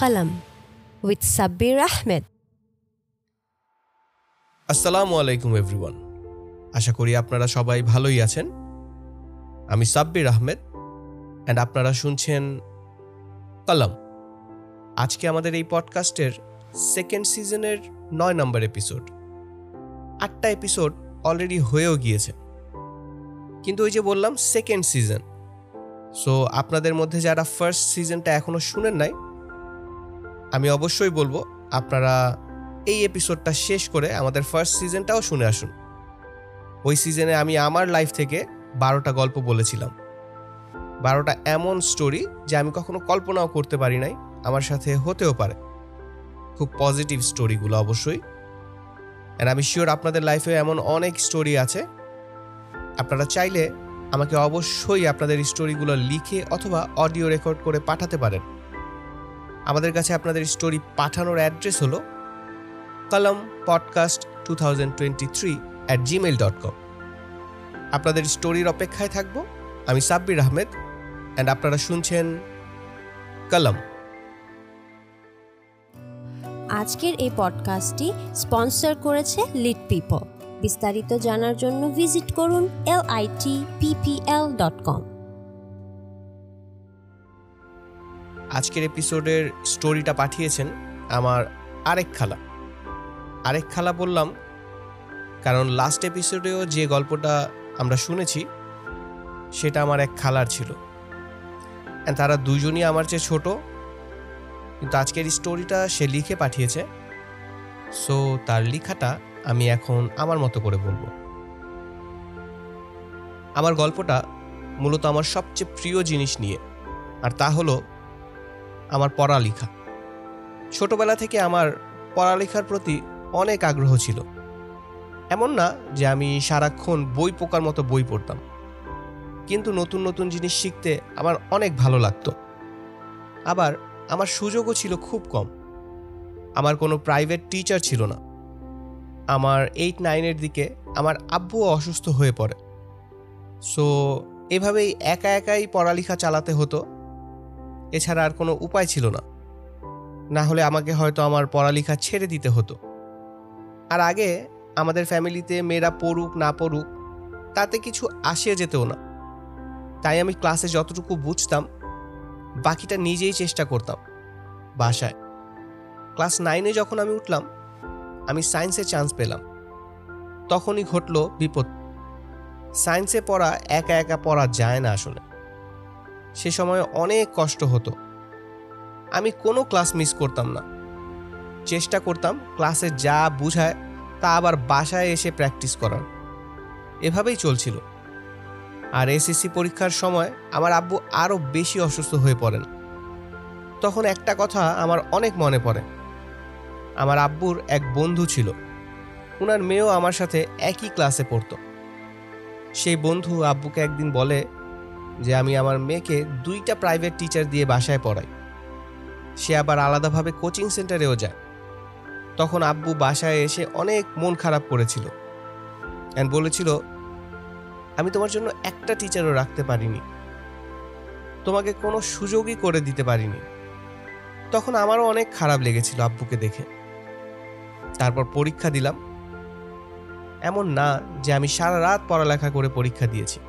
Qalam with Sabir Ahmed. আসসালামু আলাইকুম everyone আশা করি আপনারা সবাই ভালোই আছেন। আমি সাব্বির আহমেদ অ্যান্ড আপনারা শুনছেন কলম। আজকে আমাদের এই পডকাস্টের সেকেন্ড সিজনের নয় নম্বর এপিসোড আটটা এপিসোড অলরেডি হয়েও গিয়েছে। কিন্তু ওই যে বললাম সেকেন্ড সিজন সো আপনাদের মধ্যে যারা ফার্স্ট সিজনটা এখনও শুনেন নাই আমি অবশ্যই বলব, আপনারা এই এপিসোডটা শেষ করে আমাদের ফার্স্ট সিজনটাও শুনে আসুন। ওই সিজনে আমি আমার লাইফ থেকে বারোটা গল্প বলেছিলাম। বারোটা এমন স্টোরি যে আমি কখনো কল্পনাও করতে পারি নাই, আমার সাথে হতেও পারে। খুব পজিটিভ স্টোরিগুলো অবশ্যই। অ্যান্ড আমি শিওর আপনাদের লাইফে এমন অনেক স্টোরি আছে। আপনারা চাইলে আমাকে অবশ্যই আপনাদের স্টোরিগুলো লিখে অথবা অডিও রেকর্ড করে পাঠাতে পারেন। আমাদের কাছে আপনাদের স্টোরি পাঠানোর অ্যাড্রেস হলো Kolom podcast two thousand twenty three at Gmail dot com আপনাদের স্টোরির অপেক্ষায় থাকব। আমি সাব্বির আহমেদ অ্যান্ড আপনারা শুনছেন কলম। আজকের এই পডকাস্টটি স্পন্সর করেছে লিড পিপল। বিস্তারিত জানার জন্য ভিজিট করুন L I T PPL dot com আজকের এপিসোডের স্টোরিটা পাঠিয়েছেন আমার আরেক খালা। আরেক খালা বললাম, কারণ লাস্ট এপিসোডেও যে গল্পটা আমরা শুনেছি, সেটা আমার এক খালার ছিল। তারা দুজনই আমার চেয়ে ছোট, কিন্তু আজকের স্টোরিটা সে লিখে পাঠিয়েছে। সো তার লেখাটা আমি এখন আমার মতো করে বলব। আমার গল্পটা মূলত আমার সবচেয়ে প্রিয় জিনিস নিয়ে, আর তা হলো আমার পড়ালেখা। ছোটবেলা থেকে আমার পড়ালেখার প্রতি অনেক আগ্রহ ছিল। এমন না যে আমি সারাক্ষণ বই পোকার মতো বই পড়তাম। কিন্তু নতুন নতুন জিনিস শিখতে আমার অনেক ভালো লাগতো। আবার আমার সুযোগও ছিল খুব কম। আমার কোনো প্রাইভেট টিচার ছিল না। আমার এইট নাইনের দিকে আমার আব্বুও অসুস্থ হয়ে পড়ে। সো এভাবেই একা একাই পড়ালেখা চালাতে হতো। এছাড়া আর কোনো উপায় ছিল না। না হলে আমাকে হয়তো আমার পড়ালেখা ছেড়ে দিতে হতো। আর আগে আমাদের ফ্যামিলিতে মেয়েরা পড়ুক, না পড়ুক, তাতে কিছু আসিয়ে যেতেও না। তাই আমি ক্লাসে যতটুকু বুঝতাম, বাকিটা নিজেই চেষ্টা করতাম, বাসায়। ক্লাস নাইনে যখন আমি উঠলাম, আমি সায়েন্সে চান্স পেলাম। তখনই ঘটল বিপদ। সায়েন্সে পড়া একা একা পড়া যায় না আসলে। সে সময় অনেক কষ্ট হতো। আমি কোনো ক্লাস মিস করতাম না। চেষ্টা করতাম ক্লাসে যা বুঝায় তা আবার বাসায় এসে প্র্যাকটিস করার। এভাবেই চলছিল। আর এসএসসি পরীক্ষার সময় আমার আব্বু আরও বেশি অসুস্থ হয়ে পড়েন। তখন একটা কথা আমার অনেক মনে পড়ে। আমার আব্বুর এক বন্ধু ছিল। ওনার মেয়েও আমার সাথে একই ক্লাসে পড়তো। সেই বন্ধু আব্বুকে একদিন বলে যে আমি আমার মেয়েকে দুইটা প্রাইভেট টিচার দিয়ে বাসায় পড়াই। সে আবার আলাদাভাবে কোচিং সেন্টারেও যায়। তখন আব্বু বাসায় এসে অনেক মন খারাপ করেছিল। অ্যান্ড বলেছিল, আমি তোমার জন্য একটা টিচারও রাখতে পারিনি। তোমাকে কোনো সুযোগই করে দিতে পারিনি। তখন আমারও অনেক খারাপ লেগেছিল আব্বুকে দেখে। তারপর পরীক্ষা দিলাম। এমন না যে আমি সারা রাত পড়ালেখা করে পরীক্ষা দিয়েছি।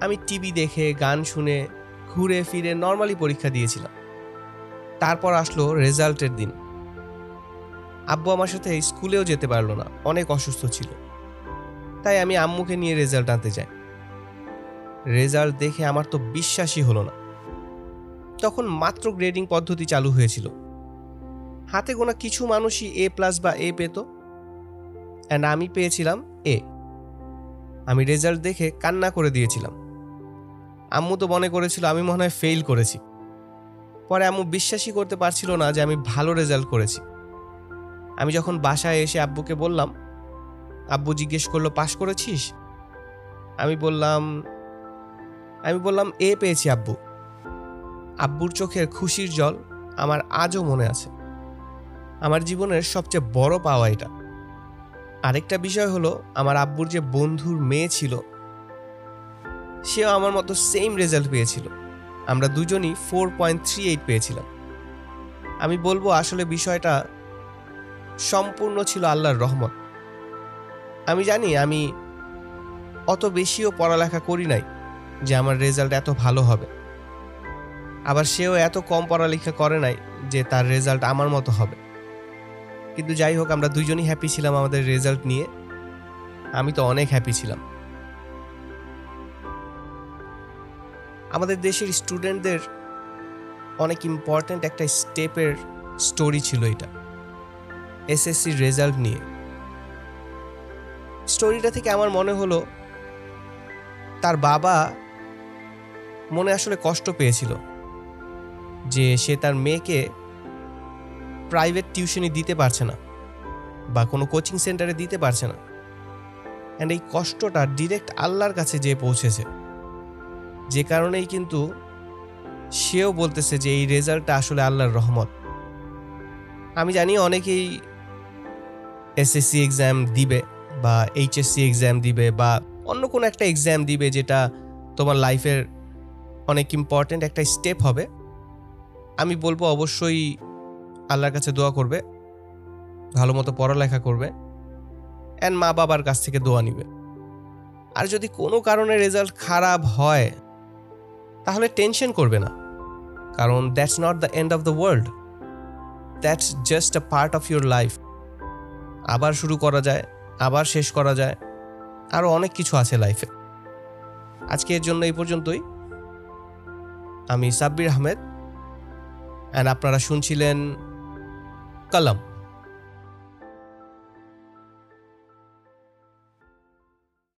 আমি টিভি দেখে, গান শুনে, ঘুরে ফিরে নর্মালি পরীক্ষা দিয়েছিলাম। তারপর আসলো রেজাল্টের দিন। আব্বু আমার সাথে স্কুলেও যেতে পারল না, অনেক অসুস্থ ছিল। তাই আমি আম্মুকে নিয়ে রেজাল্ট আনতে যাই। রেজাল্ট দেখে আমার তো বিশ্বাসই হলো না। তখন মাত্র গ্রেডিং পদ্ধতি চালু হয়েছিল। হাতে গোনা কিছু মানুষই এ প্লাস বা এ পেত। অ্যান্ড আমি পেয়েছিলাম এ আমি রেজাল্ট দেখে কান্না করে দিয়েছিলাম। আম্মু তো মনে করেছিল, আমি মনে হয় ফেল করেছি। পরে আম্মু বিশ্বাসই করতে পারছিল না যে আমি ভালো রেজাল্ট করেছি। আমি যখন বাসায় এসে আব্বুকে বললাম, আব্বু জিজ্ঞেস করল, পাশ করেছিস? আমি বললাম আমি বললাম, এ পেয়েছি আব্বু। আব্বুর চোখের খুশির জল আমার আজও মনে আছে। আমার জীবনের সবচেয়ে বড় পাওয়া এটা। আরেকটা বিষয় হলো, আমার আব্বুর যে বন্ধুর মেয়ে ছিল সেও আমার মতো সেম রেজাল্ট পেয়েছিল। আমরা দুজনই ফোর পয়েন্ট থ্রি এইট পেয়েছিলাম। আমি বলব আসলে বিষয়টা সম্পূর্ণ ছিল আল্লাহর রহমত। আমি জানি আমি অত বেশিও পড়ালেখা করি নাই যে আমার রেজাল্ট এত ভালো হবে। আবার সেও এত কম পড়ালেখা করে নাই যে তার রেজাল্ট আমার মতো হবে। কিন্তু যাই হোক, আমরা দুজনই হ্যাপি ছিলাম আমাদের রেজাল্ট নিয়ে। আমি তো অনেক হ্যাপি ছিলাম। আমাদের দেশের স্টুডেন্টদের অনেক ইম্পর্ট্যান্ট একটা স্টেপের স্টোরি ছিল এটা এসএসসির রেজাল্ট নিয়ে। স্টোরিটা থেকে আমার মনে হলো, তার বাবা মনে আসলে কষ্ট পেয়েছিল যে সে তার মেয়েকে প্রাইভেট টিউশনি দিতে পারছে না বা কোনো কোচিং সেন্টারে দিতে পারছে না। অ্যান্ড এই কষ্টটা ডিরেক্ট আল্লাহর কাছে যেয়ে পৌঁছেছে। যে কারণেই কিন্তু সেও বলতেছে যে এই রেজাল্টটা আসলে আল্লাহর রহমত। আমি জানি অনেকেই এসএসসি এক্সাম দিবে বা এইচএসসি এক্সাম দিবে বা অন্য কোনো একটা এক্সাম দিবে যেটা তোমার লাইফের অনেক ইম্পর্ট্যান্ট একটা স্টেপ হবে। আমি বলব অবশ্যই আল্লাহর কাছে দোয়া করবে, ভালো মতো পড়ালেখা করবে অ্যান্ড মা বাবার কাছ থেকে দোয়া নিবে। আর যদি কোনো কারণে রেজাল্ট খারাপ হয় তাহলে টেনশন করবে না। কারণ that's not the end of the world that's just a part of your life আবার শুরু করা যায়, আবার শেষ করা যায় আরও অনেক কিছু আছে লাইফে আজকে এর জন্য এই পর্যন্তই। আমি সাব্বির আহমেদ। অ্যান্ড আপনারা শুনছিলেন, কালাম।